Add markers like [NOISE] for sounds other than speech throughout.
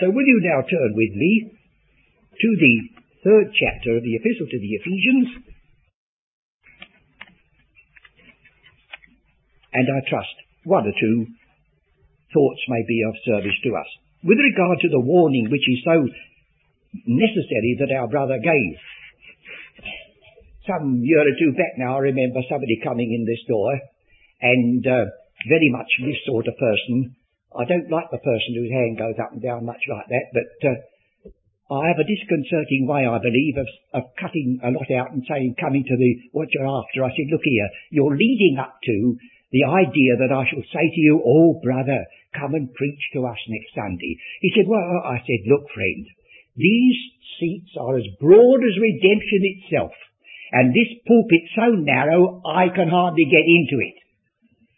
So will you now turn with me to the third chapter of the Epistle to the Ephesians? And I trust one or two thoughts may be of service to us. With regard to the warning which is so necessary that our brother gave. Some year or two back now, I remember somebody coming in this door and uh, very much this sort of person I don't like the person whose hand goes up and down much like that, but uh, I have a disconcerting way, I believe, of, of cutting a lot out and saying, coming to the what you're after. I said, look here, you're leading up to the idea that I shall say to you, oh brother, come and preach to us next Sunday. He said, well, I said, look friend, these seats are as broad as redemption itself, and this pulpit so narrow I can hardly get into it.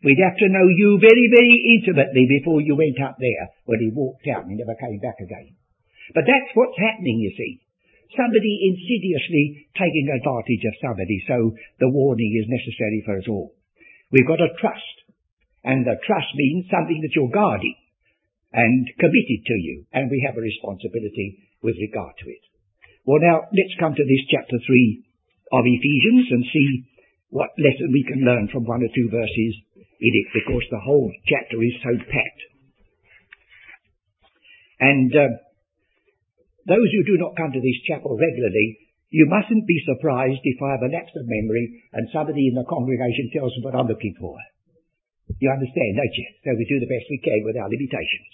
We'd have to know you very, very intimately before you went up there. When he walked out and never came back again. But that's what's happening, you see. Somebody insidiously taking advantage of somebody, so the warning is necessary for us all. We've got to trust. And the trust means something that you're guarding and committed to you. And we have a responsibility with regard to it. Well now, let's come to this chapter 3 of Ephesians and see what lesson we can learn from one or two verses it because the whole chapter is so packed. And uh, those who do not come to this chapel regularly, you mustn't be surprised if I have a lapse of memory and somebody in the congregation tells me what I'm looking for. You understand, don't you? So we do the best we can with our limitations.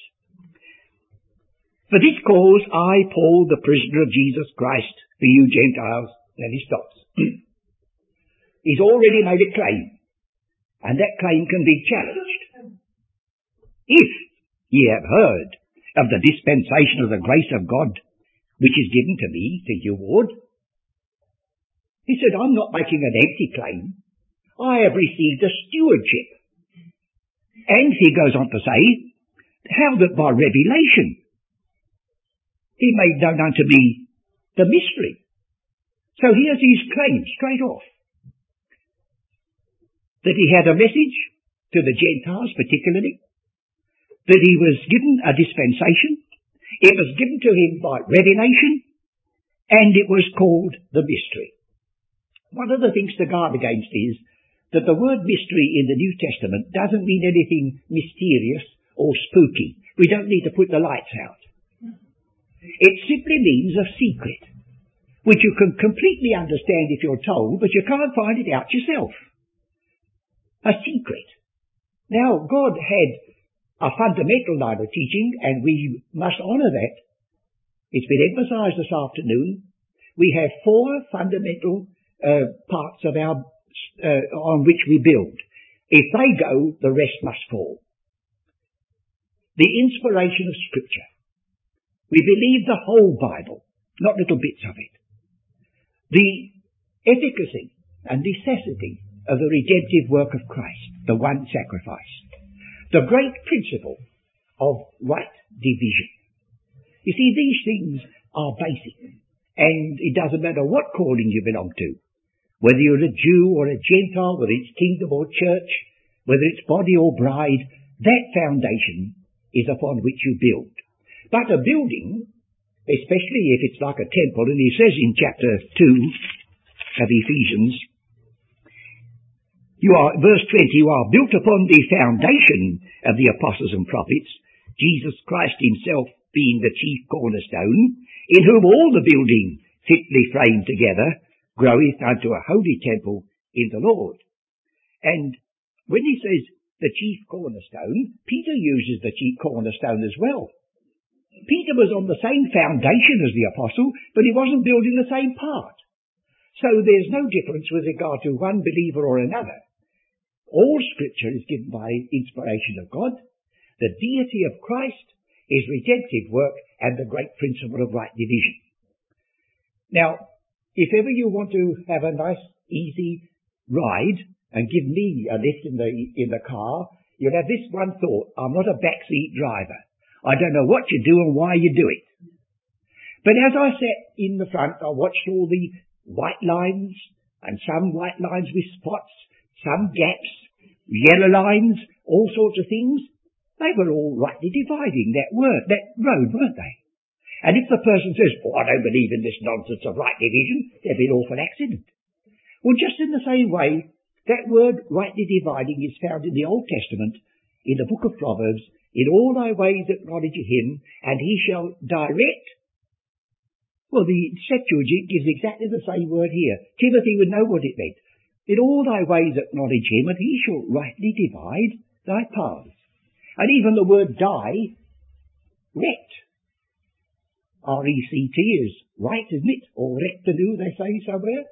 For this cause I, Paul, the prisoner of Jesus Christ, for you Gentiles, then he stops. [CLEARS THROAT] He's already made a claim. And that claim can be challenged. If ye have heard of the dispensation of the grace of God, which is given to me, think you would. He said, I'm not making an empty claim. I have received a stewardship. And he goes on to say, how that by revelation he made known unto me the mystery. So here's his claim straight off that he had a message to the Gentiles particularly, that he was given a dispensation, it was given to him by revelation, and it was called the mystery. One of the things to guard against is that the word mystery in the New Testament doesn't mean anything mysterious or spooky. We don't need to put the lights out. It simply means a secret, which you can completely understand if you're told, but you can't find it out yourself a secret. Now, God had a fundamental line of teaching, and we must honour that. It's been emphasised this afternoon. We have four fundamental uh, parts of our uh, on which we build. If they go, the rest must fall. The inspiration of Scripture. We believe the whole Bible, not little bits of it. The efficacy and necessity of the redemptive work of Christ, the one sacrifice. The great principle of right division. You see, these things are basic, and it doesn't matter what calling you belong to, whether you're a Jew or a Gentile, whether it's kingdom or church, whether it's body or bride, that foundation is upon which you build. But a building, especially if it's like a temple, and he says in chapter 2 of Ephesians, you are, verse 20, you are built upon the foundation of the apostles and prophets, Jesus Christ himself being the chief cornerstone, in whom all the building fitly framed together groweth unto a holy temple in the Lord. And when he says the chief cornerstone, Peter uses the chief cornerstone as well. Peter was on the same foundation as the apostle, but he wasn't building the same part. So there's no difference with regard to one believer or another. All scripture is given by inspiration of God. The deity of Christ, his redemptive work, and the great principle of right division. Now, if ever you want to have a nice, easy ride and give me a lift in the, in the car, you'll have this one thought. I'm not a backseat driver. I don't know what you do and why you do it. But as I sat in the front, I watched all the white lines and some white lines with spots some gaps, yellow lines, all sorts of things. They were all rightly dividing that word, that road, weren't they? And if the person says, oh, I don't believe in this nonsense of right division, there'd be an awful accident. Well, just in the same way, that word rightly dividing is found in the Old Testament, in the book of Proverbs, in all thy ways acknowledge him, and he shall direct. Well, the Septuagint gives exactly the same word here. Timothy would know what it meant. In all thy ways acknowledge him, and he shall rightly divide thy paths. And even the word die, rect, R-E-C-T is right, isn't it? Or rectinu, they say somewhere.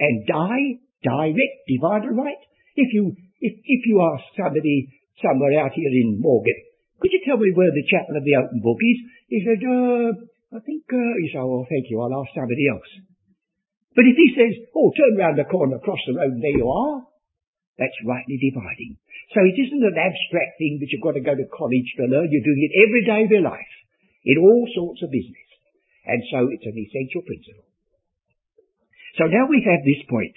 And die, direct, divided right. If you, if, if you ask somebody somewhere out here in Morgan, could you tell me where the chapel of the open book is? He said, uh, I think, uh, he said, oh, thank you, I'll ask somebody else. But if he says, oh, turn round the corner across the road there you are, that's rightly dividing. So it isn't an abstract thing that you've got to go to college to learn. You're doing it every day of your life in all sorts of business. And so it's an essential principle. So now we have this point.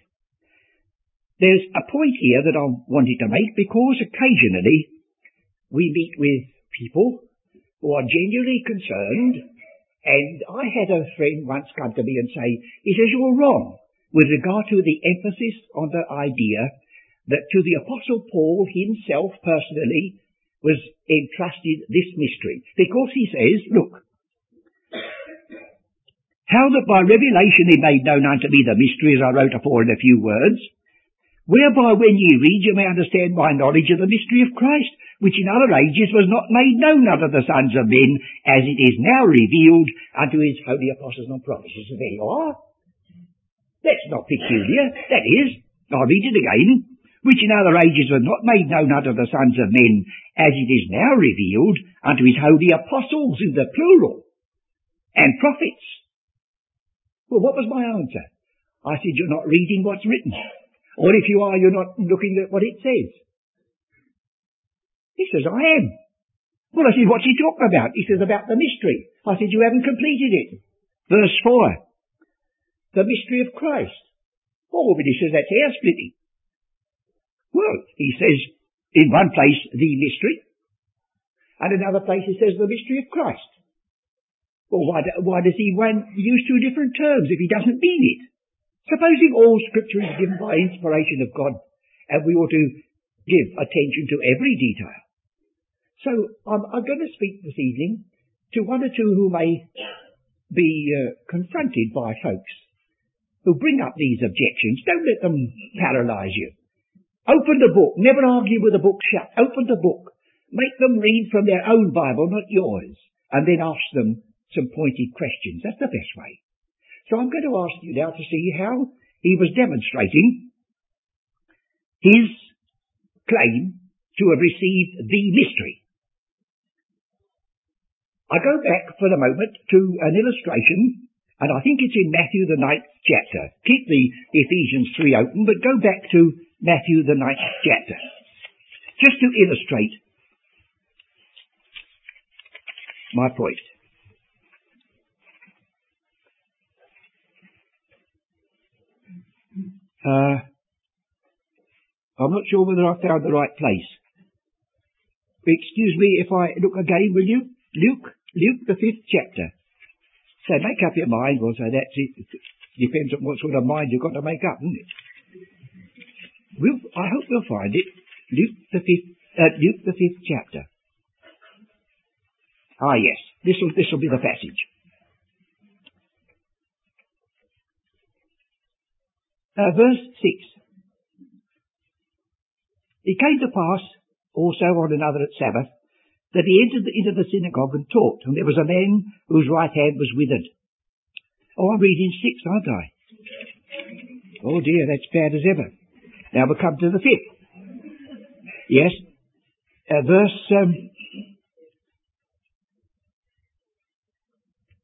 There's a point here that I wanted to make because occasionally we meet with people who are genuinely concerned and I had a friend once come to me and say, he says, you're wrong with regard to the emphasis on the idea that to the Apostle Paul himself personally was entrusted this mystery. Because he says, look, how that by revelation he made known unto me the mystery as I wrote afore in a few words, whereby when ye read you may understand my knowledge of the mystery of Christ, which in other ages was not made known unto the sons of men, as it is now revealed unto his holy apostles and prophets. So there you are. That's not peculiar. That is, I'll read it again which in other ages was not made known unto the sons of men, as it is now revealed unto his holy apostles in the plural, and prophets. Well, what was my answer? I said, you're not reading what's written. Or if you are, you're not looking at what it says. He says, I am. Well, I said, what's he talking about? He says, about the mystery. I said, you haven't completed it. Verse 4. The mystery of Christ. Oh, but he says that's hair splitting. Well, he says in one place the mystery, and another place he says the mystery of Christ. Well, why, why does he use two different terms if he doesn't mean it? Supposing all scripture is given by inspiration of God, and we ought to give attention to every detail. So I'm, I'm going to speak this evening to one or two who may be uh, confronted by folks who bring up these objections. Don't let them paralyze you. Open the book. Never argue with the book shut. Open the book. Make them read from their own Bible, not yours. And then ask them some pointed questions. That's the best way. So I'm going to ask you now to see how he was demonstrating his claim to have received the mystery. I go back for the moment to an illustration, and I think it's in Matthew the ninth chapter. Keep the Ephesians 3 open, but go back to Matthew, the ninth chapter. Just to illustrate my point. Uh, I'm not sure whether I found the right place. Excuse me if I look again, will you? Luke, Luke the fifth chapter. So make up your mind. Well, so that's it. Depends on what sort of mind you've got to make up, doesn't it? We'll, I hope we'll find it. Luke the fifth, uh, Luke the fifth chapter. Ah, yes. This will this will be the passage. Uh, verse six. It came to pass also on another Sabbath that he entered into the synagogue and taught, and there was a man whose right hand was withered. Oh, I'm reading six, aren't I? Oh dear, that's bad as ever. Now we come to the fifth. Yes. Uh, verse, um,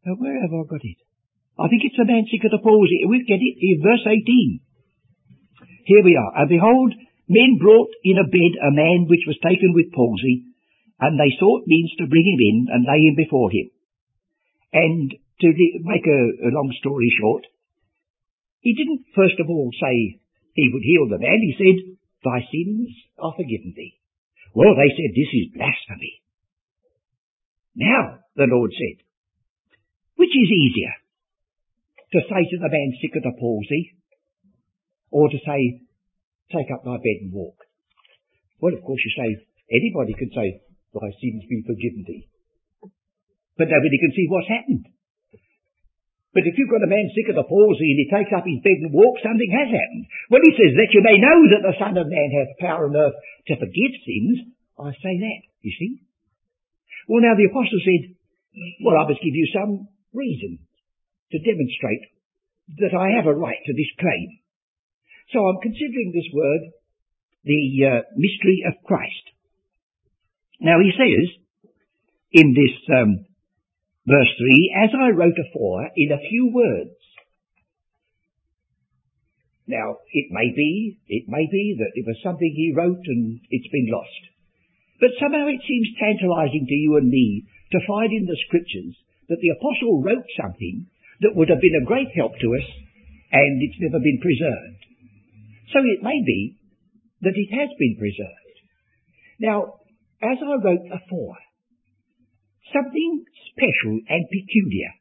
where have I got it? I think it's a man sick of the palsy. We get it in verse 18. Here we are. And behold, men brought in a bed a man which was taken with palsy, and they sought means to bring him in and lay him before him. And to make a, a long story short, he didn't first of all say, he would heal the man. He said, Thy sins are forgiven thee. Well, they said, this is blasphemy. Now, the Lord said, which is easier? To say to the man sick of the palsy, or to say, take up thy bed and walk? Well, of course you say, anybody can say, thy sins be forgiven thee. But nobody can see what's happened. But if you've got a man sick of the palsy and he takes up his bed and walks, something has happened. When he says that you may know that the Son of Man hath power on earth to forgive sins, I say that, you see. Well, now the apostle said, well, I must give you some reason to demonstrate that I have a right to this claim. So I'm considering this word the uh, mystery of Christ. Now he says in this um, Verse 3, as I wrote afore in a few words. Now, it may be, it may be that it was something he wrote and it's been lost. But somehow it seems tantalizing to you and me to find in the scriptures that the apostle wrote something that would have been a great help to us and it's never been preserved. So it may be that it has been preserved. Now, as I wrote afore, something special and peculiar.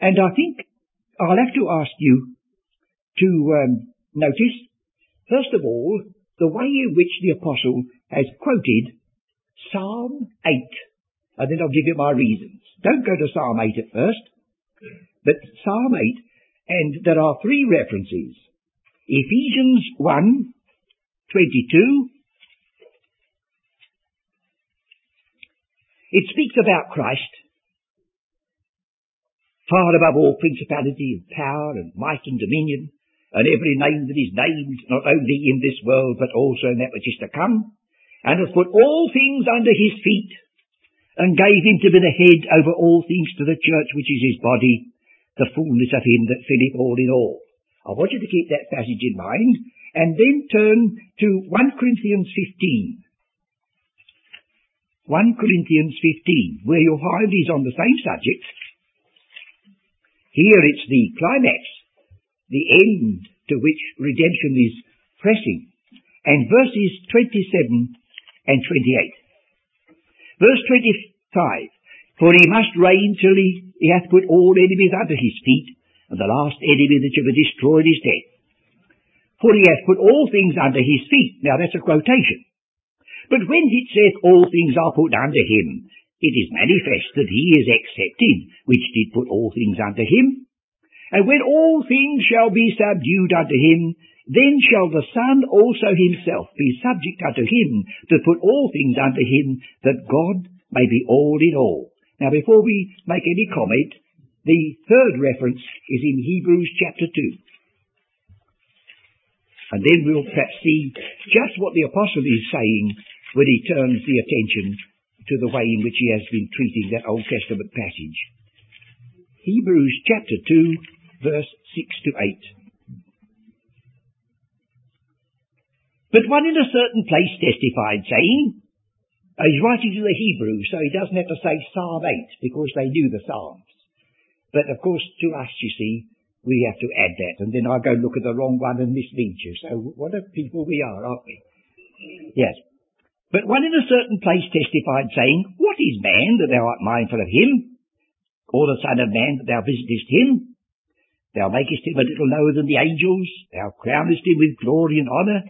And I think I'll have to ask you to um, notice, first of all, the way in which the apostle has quoted Psalm 8. And then I'll give you my reasons. Don't go to Psalm 8 at first, but Psalm 8, and there are three references. Ephesians 1, 22, It speaks about Christ, far above all principality and power and might and dominion, and every name that is named, not only in this world, but also in that which is to come, and hath put all things under his feet, and gave him to be the head over all things to the church, which is his body, the fullness of him that filleth all in all. I want you to keep that passage in mind, and then turn to 1 Corinthians 15. 1 Corinthians 15, where you'll find he's on the same subject. Here it's the climax, the end to which redemption is pressing, and verses 27 and 28. Verse 25, For he must reign till he, he hath put all enemies under his feet, and the last enemy that shall be destroyed is death. For he hath put all things under his feet. Now that's a quotation. But when it saith all things are put under him, it is manifest that he is excepted, which did put all things under him. And when all things shall be subdued unto him, then shall the Son also himself be subject unto him to put all things under him, that God may be all in all. Now before we make any comment, the third reference is in Hebrews chapter 2. And then we'll perhaps see just what the apostle is saying when he turns the attention to the way in which he has been treating that Old Testament passage. Hebrews chapter 2, verse 6 to 8. But one in a certain place testified, saying, uh, he's writing to the Hebrews, so he doesn't have to say Psalm 8, because they knew the Psalms. But of course, to us, you see, we have to add that, and then I go look at the wrong one and mislead you. So what a people we are, aren't we? Yes. But one in a certain place testified, saying, What is man that thou art mindful of him? Or the Son of Man that thou visitest him? Thou makest him a little lower than the angels, thou crownest him with glory and honour,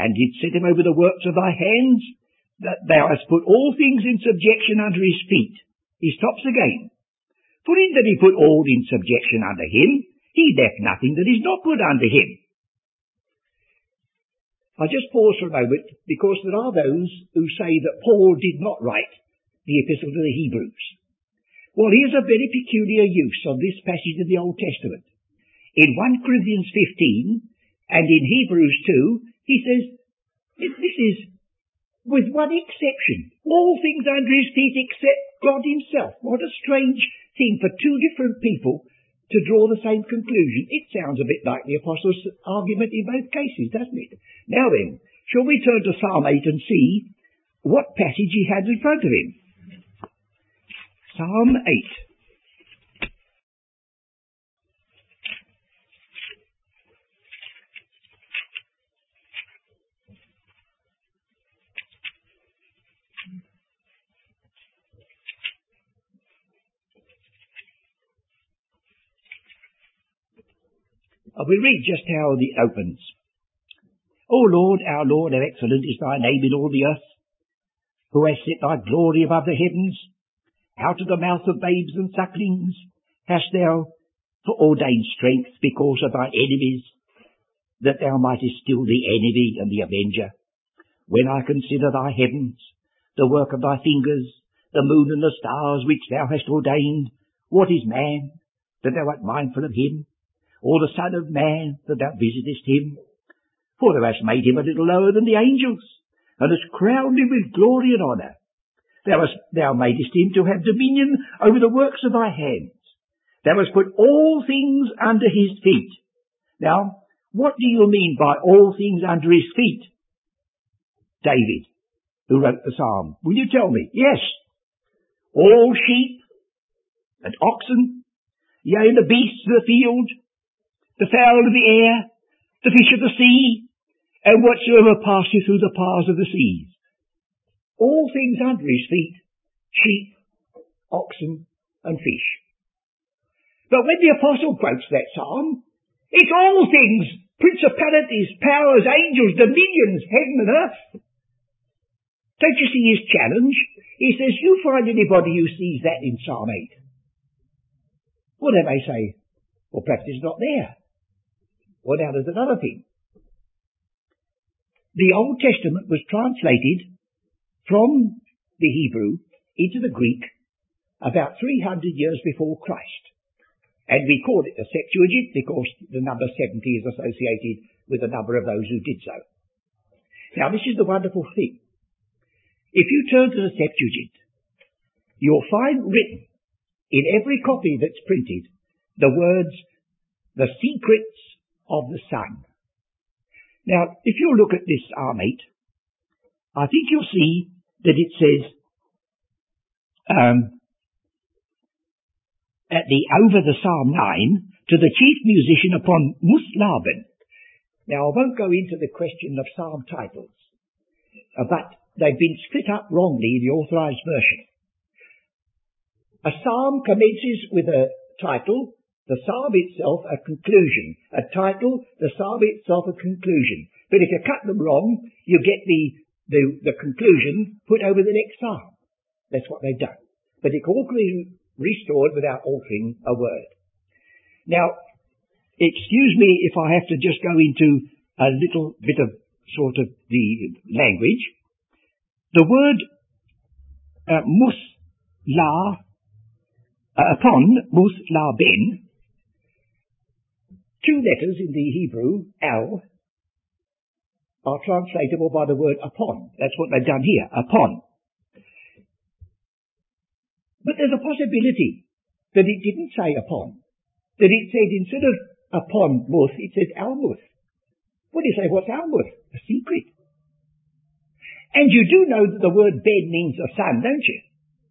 and didst set him over the works of thy hands, that thou hast put all things in subjection under his feet. He stops again. For in that he put all in subjection under him, he left nothing that is not put under him. I just pause for a moment because there are those who say that Paul did not write the epistle to the Hebrews. Well, here's a very peculiar use of this passage of the Old Testament. In 1 Corinthians 15 and in Hebrews 2, he says, this is with one exception. All things under his feet except God himself. What a strange thing for two different people to draw the same conclusion. It sounds a bit like the Apostles' argument in both cases, doesn't it? Now then, shall we turn to Psalm 8 and see what passage he had in front of him? Psalm 8. We read just how it opens. O Lord, our Lord, how excellent is thy name in all the earth, who hast set thy glory above the heavens. Out of the mouth of babes and sucklings hast thou ordained strength because of thy enemies, that thou mightest still the enemy and the avenger. When I consider thy heavens, the work of thy fingers, the moon and the stars which thou hast ordained, what is man, that thou art mindful of him, or the son of man, that thou visitest him? For thou hast made him a little lower than the angels, and hast crowned him with glory and honour. Thou, hast, thou madest him to have dominion over the works of thy hands. Thou hast put all things under his feet. Now, what do you mean by all things under his feet? David, who wrote the psalm. Will you tell me? Yes. All sheep and oxen, yea, the beasts of the field, the fowl of the air, the fish of the sea, and whatsoever passeth through the paths of the seas. All things under his feet, sheep, oxen, and fish. But when the apostle quotes that psalm, it's all things, principalities, powers, angels, dominions, heaven and earth. Don't you see his challenge? He says, you find anybody who sees that in Psalm 8. Well, they say, well, perhaps it's not there. Well, now there's another thing the Old Testament was translated from the Hebrew into the Greek about 300 years before Christ. And we call it the Septuagint because the number 70 is associated with the number of those who did so. Now this is the wonderful thing. If you turn to the Septuagint, you'll find written in every copy that's printed the words, the secrets of the Son. Now, if you look at this 8, I think you'll see that it says, um, at the over the Psalm 9 to the chief musician upon Muthlabben. Now, I won't go into the question of psalm titles, uh, but they've been split up wrongly in the authorized version. A psalm commences with a title the psalm itself a conclusion. A title, the psalm itself a conclusion. But if you cut them wrong, you get the, the, the conclusion put over the next psalm. That's what they've done. But it can all be restored without altering a word. Now, excuse me if I have to just go into a little bit of sort of the language. The word uh, mus la uh, upon mus la ben Two letters in the Hebrew, al, are translatable by the word upon. That's what they've done here, upon. But there's a possibility that it didn't say upon. That it said instead of upon muth, it says almuth. What do you say, what's almuth? A secret. And you do know that the word Ben means a son, don't you?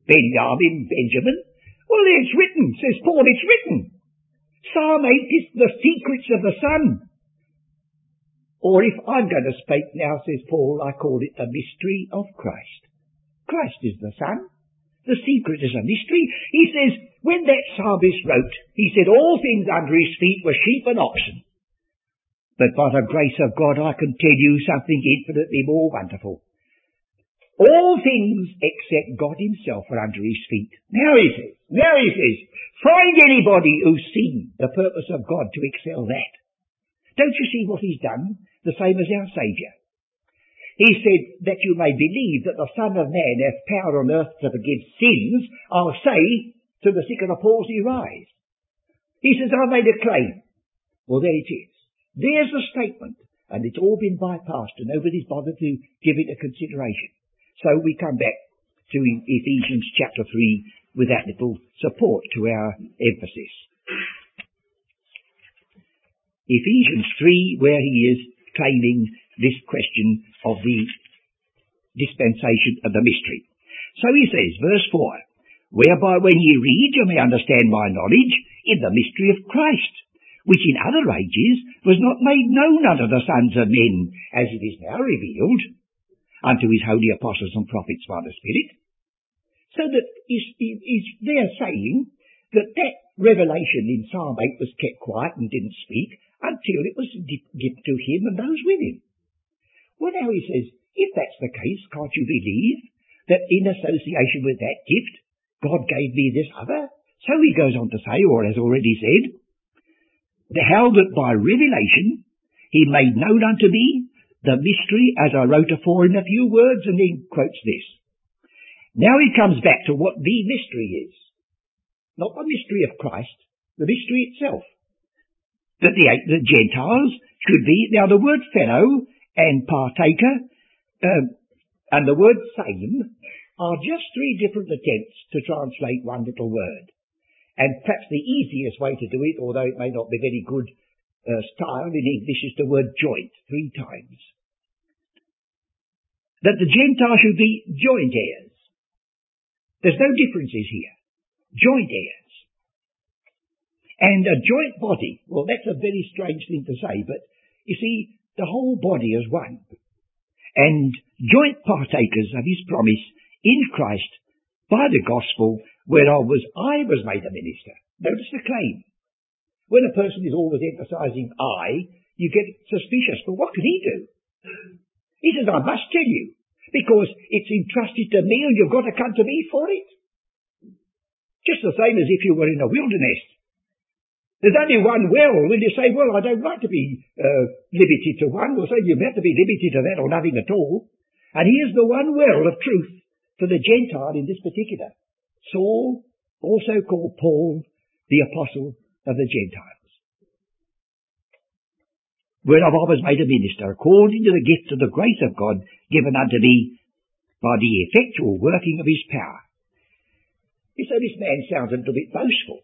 Benjamin, Benjamin. Well, it's written, says Paul, it's written. Psalm 8 is the secrets of the Son. Or if I'm going to speak now, says Paul, I call it the mystery of Christ. Christ is the Son. The secret is a mystery. He says, when that psalmist wrote, he said all things under his feet were sheep and oxen. But by the grace of God I can tell you something infinitely more wonderful. All things except God himself are under his feet. Now he says, now he says, find anybody who's seen the purpose of God to excel that. Don't you see what he's done? The same as our Saviour. He said that you may believe that the Son of Man hath power on earth to forgive sins. I'll say to the sick of the palsy, rise. He says, I made a claim. Well, there it is. There's the statement. And it's all been bypassed and nobody's bothered to give it a consideration. So we come back to Ephesians chapter 3 with that little support to our emphasis. Ephesians 3, where he is claiming this question of the dispensation of the mystery. So he says, verse 4, whereby when ye read you may understand my knowledge in the mystery of Christ, which in other ages was not made known unto the sons of men, as it is now revealed unto his holy apostles and prophets by the Spirit. So that he's, he's there saying that that revelation in Psalm 8 was kept quiet and didn't speak until it was given to him and those with him. Well, now he says, if that's the case, can't you believe that in association with that gift, God gave me this other? So he goes on to say, or has already said, how that by revelation he made known unto me the mystery as I wrote afore in a few words, and then quotes this. Now he comes back to what the mystery is. Not the mystery of Christ, the mystery itself. That the, the Gentiles should be, now the word fellow and partaker um, and the word same are just three different attempts to translate one little word. And perhaps the easiest way to do it, although it may not be very good uh, style in English, is the word joint, three times. That the Gentiles should be joint heirs. There's no differences here. Joint heirs. And a joint body, well that's a very strange thing to say, but you see, the whole body is one. And joint partakers of his promise in Christ by the gospel whereof was I was made a minister. Notice the claim. When a person is always emphasizing I, you get suspicious. But what can he do? He says, I must tell you, because it's entrusted to me and you've got to come to me for it. Just the same as if you were in a wilderness. There's only one well. When you say, well, I don't like to be uh, limited to one, we'll say you have to be limited to that or nothing at all. And here's the one well of truth for the Gentile in this particular. Saul, also called Paul, the apostle of the Gentiles. Whereof I was made a minister, according to the gift of the grace of God given unto me by the effectual working of his power. You So this man sounds a little bit boastful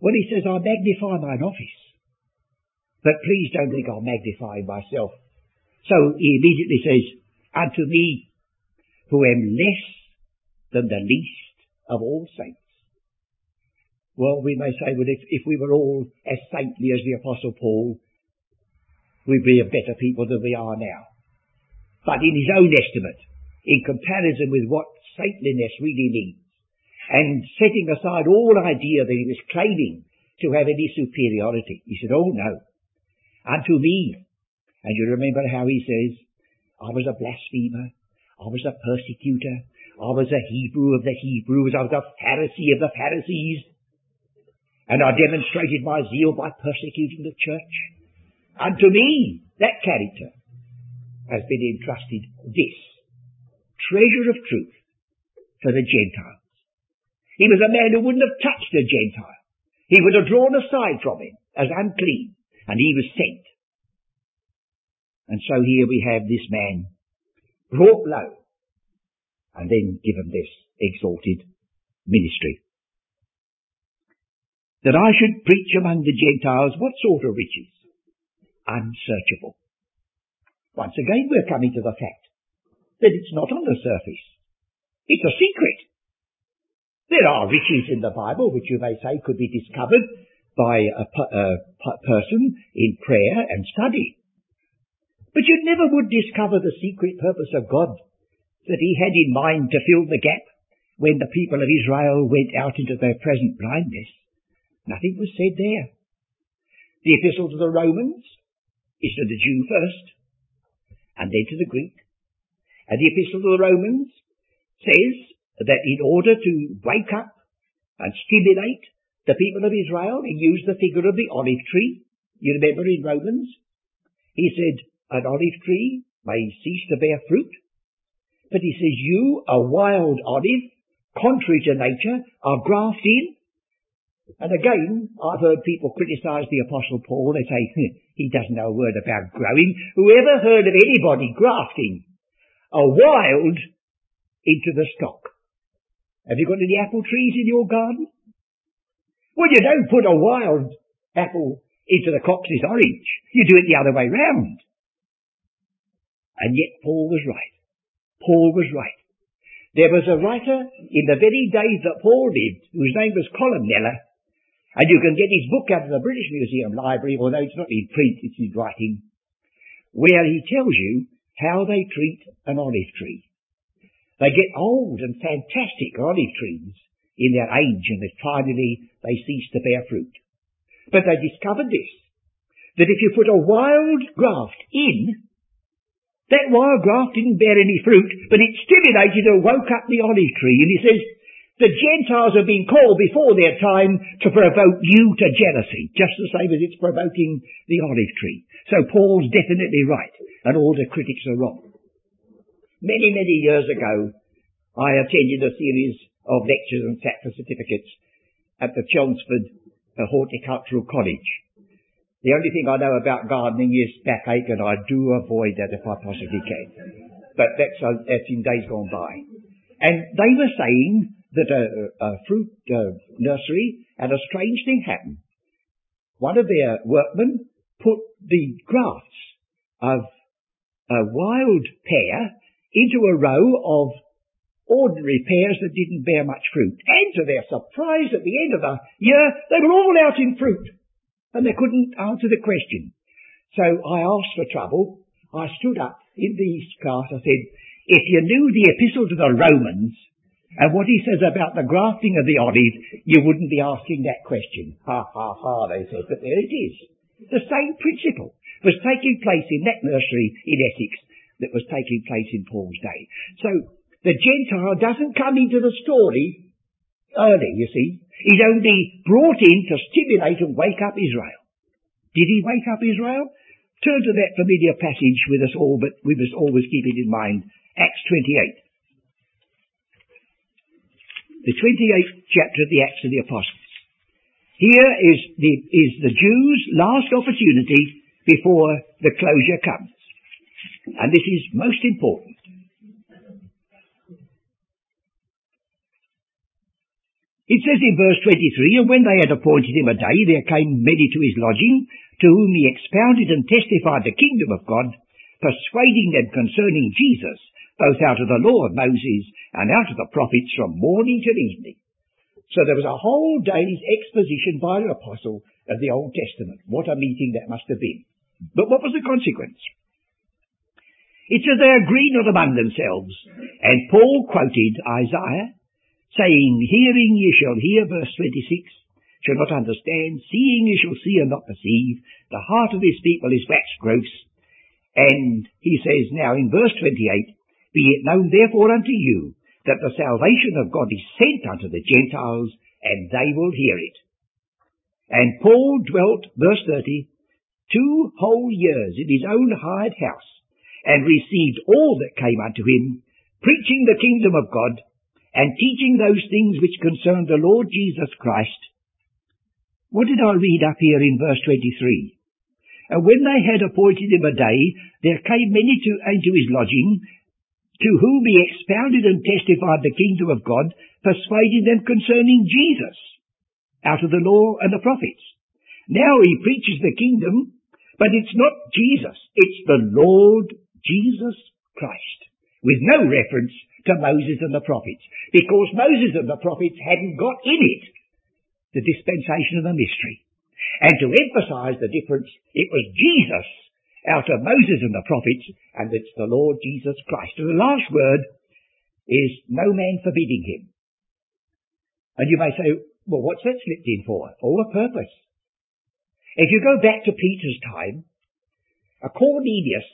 when he says, I magnify mine office. But please don't think I'm magnifying myself. So he immediately says, Unto me, who am less than the least of all saints. Well, we may say, well, if, if we were all as saintly as the Apostle Paul, we'd be a better people than we are now. But in his own estimate, in comparison with what saintliness really means, and setting aside all idea that he was claiming to have any superiority, he said, oh no, unto me. And you remember how he says, I was a blasphemer, I was a persecutor, I was a Hebrew of the Hebrews. I was a Pharisee of the Pharisees. And I demonstrated my zeal by persecuting the church. And to me, that character has been entrusted this treasure of truth for the Gentiles. He was a man who wouldn't have touched a Gentile. He would have drawn aside from him as unclean, and he was sent. And so here we have this man brought low and then given this exalted ministry. That I should preach among the Gentiles what sort of riches? Unsearchable. Once again we're coming to the fact that it's not on the surface. It's a secret. There are riches in the Bible which you may say could be discovered by a, a, person in prayer and study. But you never would discover the secret purpose of God that he had in mind to fill the gap when the people of Israel went out into their present blindness. Nothing was said there. The epistle to the Romans is to the Jew first, and then to the Greek. And the epistle to the Romans says that in order to wake up and stimulate the people of Israel, he used the figure of the olive tree. You remember in Romans? He said, an olive tree may cease to bear fruit but he says, you, a wild olive, contrary to nature, are grafted in. And again, I've heard people criticize the Apostle Paul. They say, hm, he doesn't know a word about growing. Whoever heard of anybody grafting a wild into the stock? Have you got any apple trees in your garden? Well, you don't put a wild apple into the Cox's orange. You do it the other way round. And yet Paul was right. Paul was right. There was a writer in the very days that Paul lived, whose name was Columella, and you can get his book out of the British Museum Library, although it's not in print, it's his writing, where he tells you how they treat an olive tree. They get old and fantastic olive trees in their age, and finally they cease to bear fruit. But they discovered this, that if you put a wild graft in, that wild graft didn't bear any fruit, but it stimulated or woke up the olive tree. And he says, the Gentiles have been called before their time to provoke you to jealousy, just the same as it's provoking the olive tree. So Paul's definitely right, and all the critics are wrong. Many, many years ago, I attended a series of lectures and sat for certificates at the Chelmsford uh, Horticultural College. The only thing I know about gardening is backache, and I do avoid that if I possibly can. But that's, uh, that's in days gone by. And they were saying that a, a fruit nursery had a strange thing happen. One of their workmen put the grafts of a wild pear into a row of ordinary pears that didn't bear much fruit. And to their surprise, at the end of the year, they were all out in fruit. And they couldn't answer the question. So I asked for trouble. I stood up in the East class. I said, if you knew the epistle to the Romans, and what he says about the grafting of the olive, you wouldn't be asking that question. Ha, ha, ha, they said, but there it is. The same principle was taking place in that nursery in Essex that was taking place in Paul's day. So, the Gentile doesn't come into the story early, you see. He's only brought in to stimulate and wake up Israel. Did he wake up Israel? Turn to that familiar passage with us all, but we must always keep it in mind. Acts 28 the 28th chapter of the Acts of the Apostles. Here is the, is the Jews' last opportunity before the closure comes. And this is most important. It says in verse 23, And when they had appointed him a day, there came many to his lodging, to whom he expounded and testified the kingdom of God, persuading them concerning Jesus, both out of the law of Moses and out of the prophets from morning till evening. So there was a whole day's exposition by an apostle of the Old Testament. What a meeting that must have been. But what was the consequence? It says they agreed not among themselves, and Paul quoted Isaiah, saying, Hearing ye shall hear, verse 26, shall not understand, seeing ye shall see and not perceive, the heart of this people is waxed gross. And he says now in verse 28, be it known therefore unto you that the salvation of God is sent unto the Gentiles, and they will hear it. And Paul dwelt, verse 30, two whole years in his own hired house, and received all that came unto him, preaching the kingdom of God, and teaching those things which concern the Lord Jesus Christ. What did I read up here in verse 23? And when they had appointed him a day, there came many to, into his lodging, to whom he expounded and testified the kingdom of God, persuading them concerning Jesus, out of the law and the prophets. Now he preaches the kingdom, but it's not Jesus, it's the Lord Jesus Christ, with no reference to Moses and the prophets, because Moses and the prophets hadn't got in it the dispensation of the mystery. And to emphasize the difference, it was Jesus out of Moses and the prophets, and it's the Lord Jesus Christ. And the last word is no man forbidding him. And you may say, well, what's that slipped in for? For a purpose. If you go back to Peter's time, a Cornelius,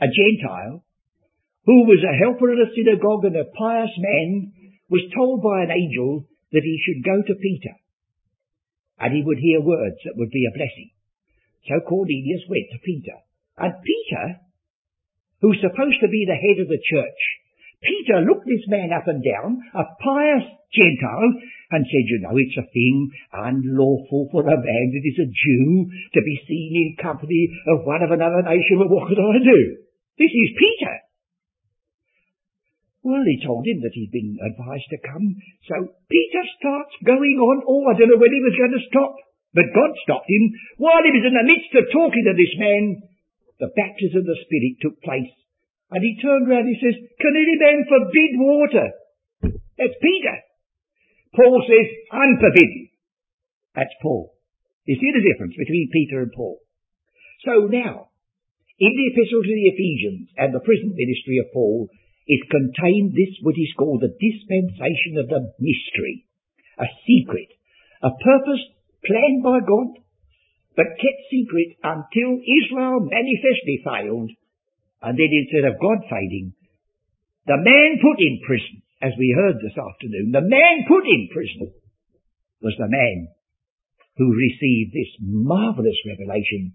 a Gentile, who was a helper in a synagogue and a pious man, was told by an angel that he should go to Peter, and he would hear words that would be a blessing. So Cornelius went to Peter. And Peter, who's supposed to be the head of the church, Peter looked this man up and down, a pious Gentile, and said, you know, it's a thing unlawful for a man that is a Jew to be seen in company of one of another nation, but what could I do? This is Peter. Well, he told him that he'd been advised to come, so Peter starts going on, oh, I don't know when he was going to stop, but God stopped him while he was in the midst of talking to this man the baptism of the Spirit took place. And he turned round and he says, Can any man forbid water? That's Peter. Paul says, unforbidden. That's Paul. You see the difference between Peter and Paul. So now, in the epistle to the Ephesians and the prison ministry of Paul is contained this what is called the dispensation of the mystery, a secret, a purpose planned by God but kept secret until Israel manifestly failed, and then instead of God failing, the man put in prison, as we heard this afternoon, the man put in prison was the man who received this marvelous revelation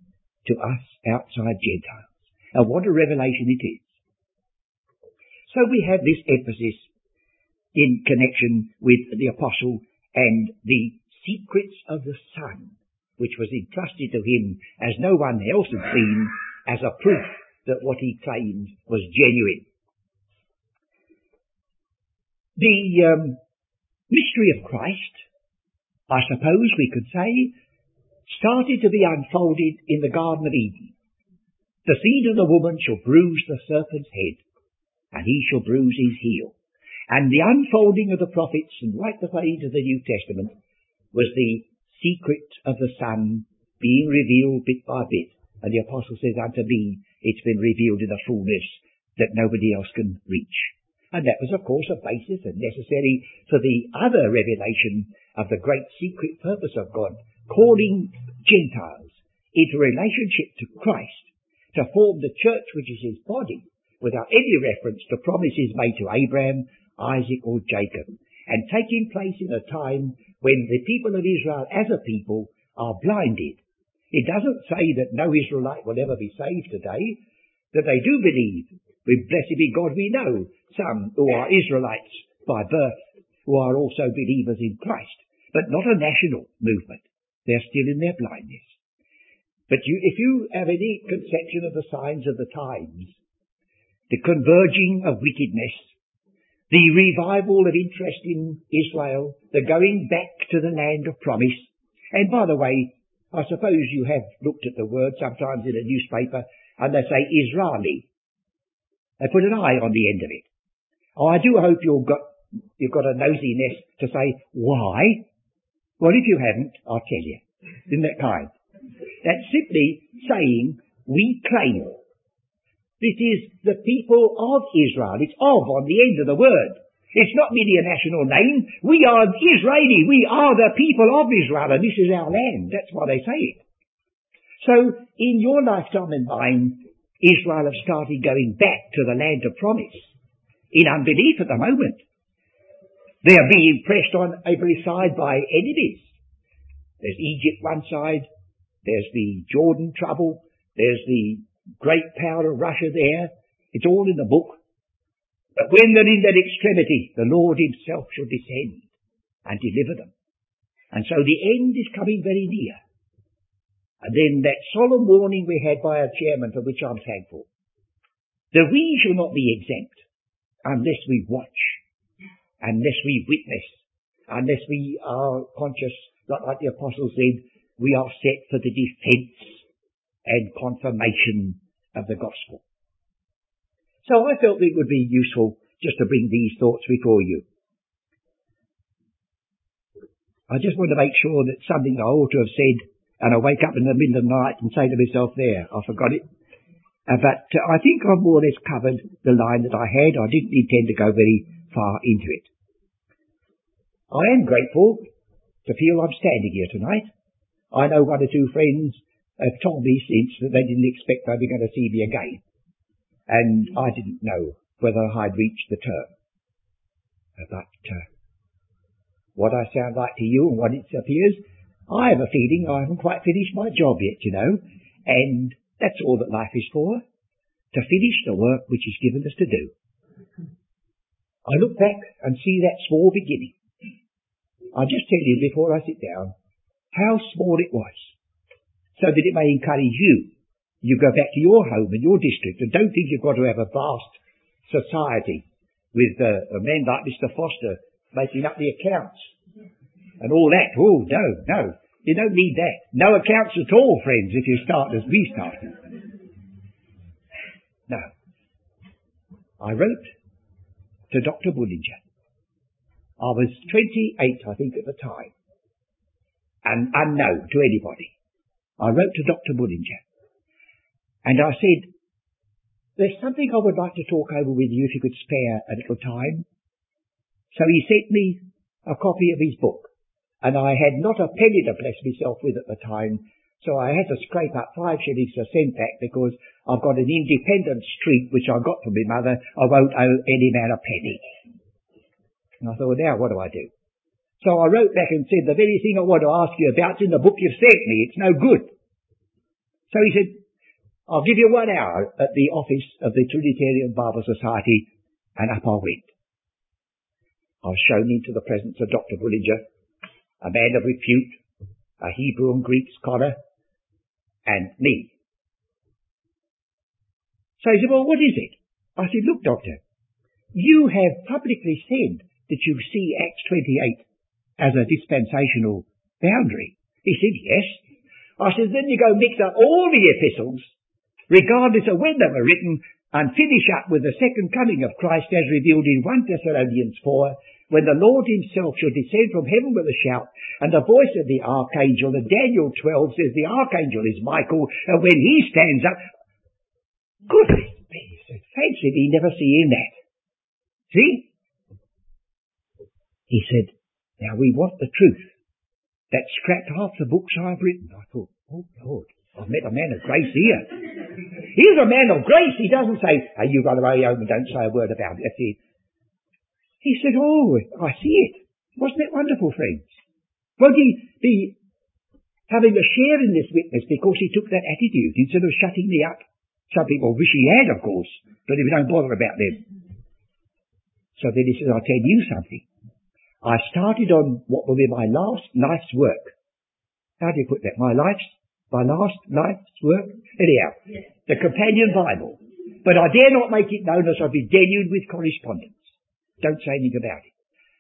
to us outside Gentiles. And what a revelation it is. So we have this emphasis in connection with the apostle and the secrets of the Son, which was entrusted to him as no one else had seen as a proof that what he claimed was genuine. The um, mystery of Christ I suppose we could say, started to be unfolded in the Garden of Eden. The seed of the woman shall bruise the serpent's head, and he shall bruise his heel. And the unfolding of the prophets, and right the way to the New Testament, was the secret of the Son being revealed bit by bit. And the apostle says, unto me, it's been revealed in a fullness that nobody else can reach. And that was, of course, a basis and necessary for the other revelation of the great secret purpose of God, calling Gentiles into relationship to Christ to form the church which is his body without any reference to promises made to Abraham, Isaac or Jacob, and taking place in a time when the people of Israel as a people are blinded. It doesn't say that no Israelite will ever be saved today, that they do believe we, blessed be God, we know some who are Israelites by birth, who are also believers in Christ, but not a national movement. They're still in their blindness. But you, if you have any conception of the signs of the times, the converging of wickedness, the revival of interest in Israel, the going back to the land of promise, and by the way, I suppose you have looked at the word sometimes in a newspaper and they say Israeli. They put an I on the end of it. Oh, I do hope you've got, you've got a nosiness to say, why? Well, if you haven't, I'll tell you. Isn't that kind? That's simply saying, we claim. This is the people of Israel. It's of on the end of the word. It's not merely a national name. We are Israeli. We are the people of Israel, and this is our land. That's why they say it. So, in your lifetime and mine, Israel have started going back to the land of promise in unbelief at the moment. They are being pressed on every side by enemies. There's Egypt one side, there's the Jordan trouble, there's the great power of Russia there. It's all in the book. But when they're in that extremity, the Lord himself shall descend and deliver them. And so the end is coming very near. And then that solemn warning we had by our chairman, for which I'm thankful, that we shall not be exempt unless we watch, unless we witness, unless we are conscious, like, like the apostles said, we are set for the defence and confirmation of the gospel. So I felt it would be useful just to bring these thoughts before you. I just want to make sure that something I ought to have said and I wake up in the middle of the night and say to myself, there, I forgot it. Uh, but uh, I think I've more or less covered the line that I had. I didn't intend to go very far into it. I am grateful to feel I'm standing here tonight. I know one or two friends have told me since that they didn't expect they were going to see me again. And I didn't know whether I'd reached the term. But uh, what I sound like to you and what it appears I have a feeling I haven't quite finished my job yet, you know, and that's all that life is for, to finish the work which is given us to do. I look back and see that small beginning. I'll just tell you before I sit down how small it was, so that it may encourage you. You go back to your home and your district and don't think you've got to have a vast society with uh, men like Mr. Foster making up the accounts and all that. Oh, no, no. You don't need that. No accounts at all, friends, if you start as we started. No. I wrote to Dr. Bullinger. I was 28, I think, at the time, and unknown to anybody. I wrote to Dr. Bullinger, and I said, there's something I would like to talk over with you if you could spare a little time. So he sent me a copy of his book, and I had not a penny to bless myself with at the time, So I had to scrape up five shillings to send back because I've got an independent street which I got from my mother. I won't owe any man a penny. And I thought, well, now what do I do? So I wrote back and said, the very thing I want to ask you about's in the book you've sent me. It's no good. So he said, I'll give you one hour at the office of the Trinitarian Bible Society, and up I went. I was shown into the presence of Dr. Bullinger, a man of repute, a Hebrew and Greek scholar, and me. So he said, well, what is it? I said, look, doctor, you have publicly said that you see Acts 28 as a dispensational boundary? He said, yes. I said, then you go mix up all the epistles, regardless of when they were written, and finish up with the second coming of Christ as revealed in 1 Thessalonians 4, when the Lord himself shall descend from heaven with a shout, and the voice of the archangel, and Daniel 12 says the archangel is Michael, and when he stands up, goodness me, fancy me never seeing that. See? He said, now we want the truth. That scrapped half the books I've written. I thought, oh Lord, I've met a man of grace here. He's a man of grace. He doesn't say, hey, you run away home and don't say a word about it. That's. He said, oh, I see it. Wasn't it wonderful, friends? Won't he be having a share in this witness because he took that attitude instead of shutting me up? Some people wish he had, of course, but you don't bother about them. So then he says, I'll tell you something. I started on what will be my last life's work. How do you put that? My life's, my last life's work? Anyhow, the companion Bible. But I dare not make it known as I've been deluged with correspondence. Don't say anything about it.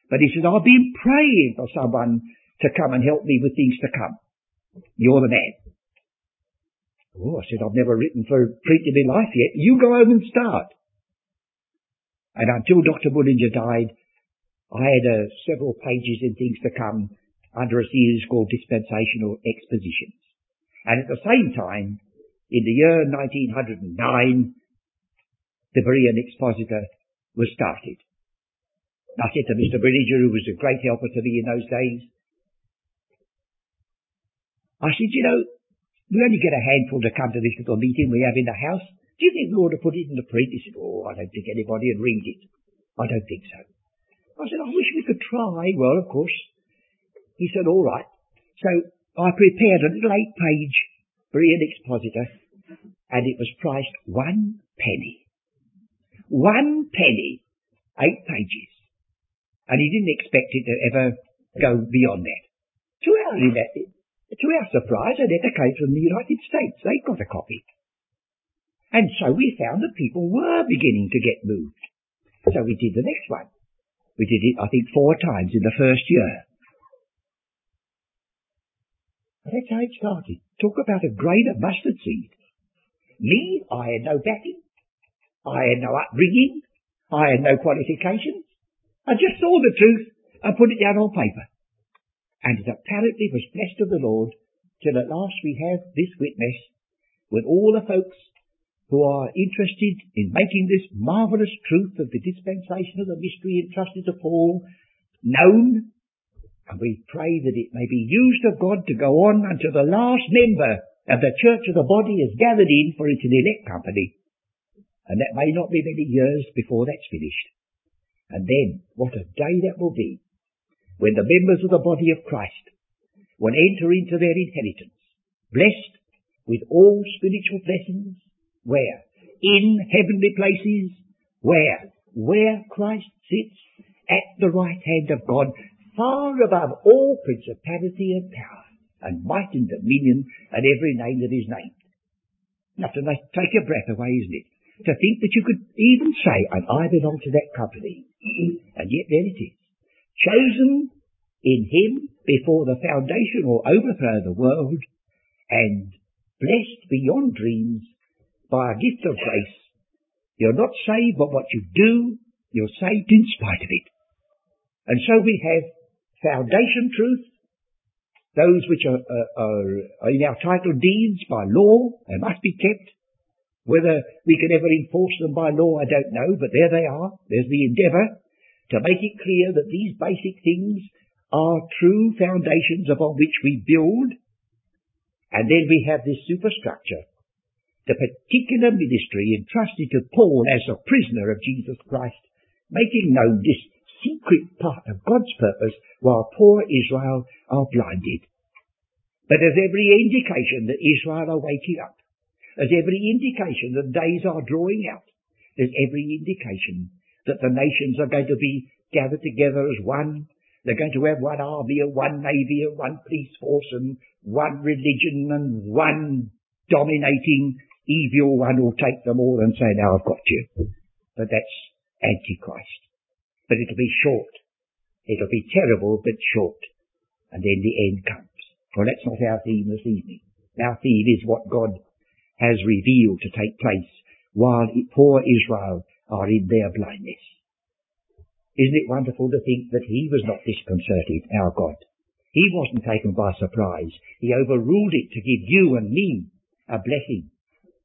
But he said, I've been praying for someone to come and help me with things to come. You're the man. Oh, I said, I've never written for preaching in life yet. You go home and start. And until Dr. Bullinger died, I had uh, several pages and things to come under a series called Dispensational Expositions. And at the same time, in the year 1909, the Berean Expositor was started. I said to Mr. Bullinger, who was a great helper to me in those days, I said, you know, we only get a handful to come to this little meeting we have in the house. Do you think we ought to put it in the print? He said, oh, I don't think anybody would read it. I don't think so. I said, I wish we could try. Well, of course. He said, all right. So I prepared a little eight-page Berean Expositor, and it was priced one penny. One penny, eight pages. And he didn't expect it to ever go beyond that. To our, to our surprise, a letter came from the United States. They got a copy. And so we found that people were beginning to get moved. So we did the next one. We did it, I think, four times in the first year. That's how it started. Talk about a grain of mustard seed. Me, I had no backing. I had no upbringing. I had no qualifications. I just saw the truth and put it down on paper. And it apparently was blessed of the Lord till at last we have this witness with all the folks who are interested in making this marvelous truth of the dispensation of the mystery entrusted to Paul known. And we pray that it may be used of God to go on until the last member of the church of the body is gathered in for its elect company. And that may not be many years before that's finished. And then, what a day that will be when the members of the body of Christ will enter into their inheritance, blessed with all spiritual blessings where? In heavenly places. Where? Where Christ sits at the right hand of God, far above all principality and power, and might and dominion, and every name that is named. Enough to take your breath away, isn't it? To think that you could even say, and I belong to that company. [CLEARS THROAT] And yet there it is. Chosen in Him before the foundation or overthrow of the world, and blessed beyond dreams by a gift of grace. You're not saved by what you do, you're saved in spite of it. And so we have foundation truth, those which are, are, are in our title deeds by law, they must be kept. Whether we can ever enforce them by law, I don't know, but there they are. There's the endeavour to make it clear that these basic things are true foundations upon which we build. And then we have this superstructure, the particular ministry entrusted to Paul as a prisoner of Jesus Christ, making known this secret part of God's purpose while poor Israel are blinded. But there's every indication that Israel are waking up. There's every indication that days are drawing out. There's every indication that the nations are going to be gathered together as one. They're going to have one army and one navy and one police force and one religion and one dominating evil one will take them all and say, now I've got you. But that's Antichrist. But it'll be short. It'll be terrible, but short. And then the end comes. Well, that's not our theme this evening. Our theme is what God has revealed to take place while poor Israel are in their blindness. Isn't it wonderful to think that he was not disconcerted, our God? He wasn't taken by surprise. He overruled it to give you and me a blessing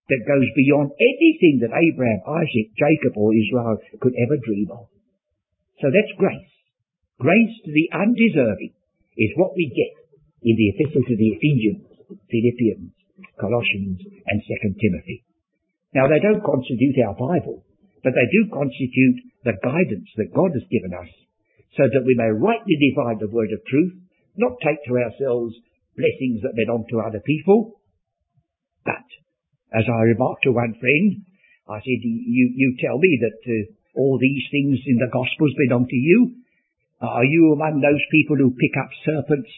that goes beyond anything that Abraham, Isaac, Jacob or Israel could ever dream of. So that's grace. Grace to the undeserving is what we get in the epistle to the Ephesians, Philippians, Colossians, and 2 Timothy. Now they don't constitute our Bible, but they do constitute the guidance that God has given us so that we may rightly divide the word of truth, not take to ourselves blessings that belong to other people, but, as I remarked to one friend, I said, you, you tell me that uh, all these things in the Gospels belong to you. Are you among those people who pick up serpents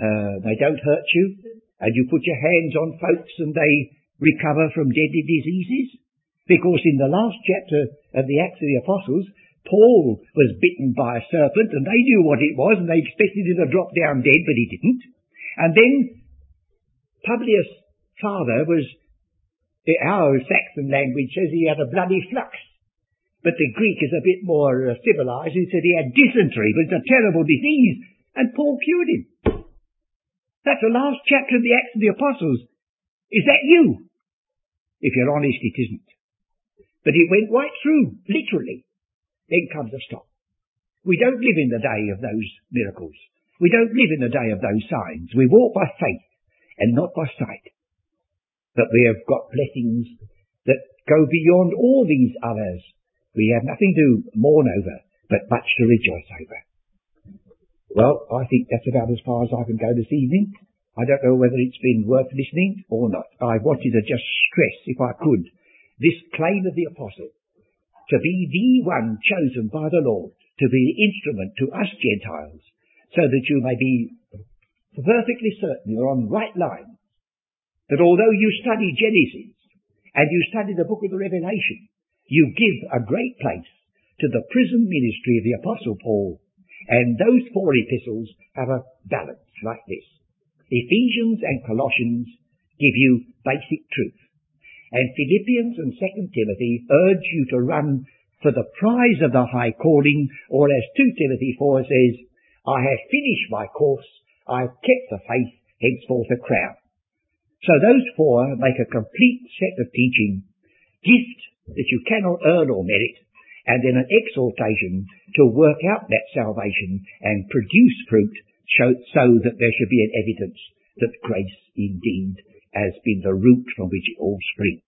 uh, they don't hurt you, and you put your hands on folks and they recover from deadly diseases. Because in the last chapter of the Acts of the Apostles, Paul was bitten by a serpent and they knew what it was and they expected him to drop down dead, but he didn't. And then Publius' father was, our Saxon language says he had a bloody flux. But the Greek is a bit more uh, civilized. He said he had dysentery, but it's a terrible disease. And Paul cured him. That's the last chapter of the Acts of the Apostles. Is that you? If you're honest, it isn't. But it went right through, literally. Then comes a stop. We don't live in the day of those miracles. We don't live in the day of those signs. We walk by faith and not by sight. But we have got blessings that go beyond all these others. We have nothing to mourn over, but much to rejoice over. Well, I think that's about as far as I can go this evening. I don't know whether it's been worth listening or not. I wanted to just stress, if I could, this claim of the apostle to be the one chosen by the Lord to be the instrument to us Gentiles so that you may be perfectly certain you're on the right line. That although you study Genesis and you study the book of the Revelation, you give a great place to the prison ministry of the apostle Paul and those four epistles have a balance like this. Ephesians and Colossians give you basic truth. And Philippians and 2 Timothy urge you to run for the prize of the high calling, or as 2 Timothy 4 says, I have finished my course, I have kept the faith, henceforth a crown. So those four make a complete set of teaching, gift that you cannot earn or merit, and then an exhortation to work out that salvation and produce fruit so that there should be an evidence that grace indeed has been the root from which it all springs.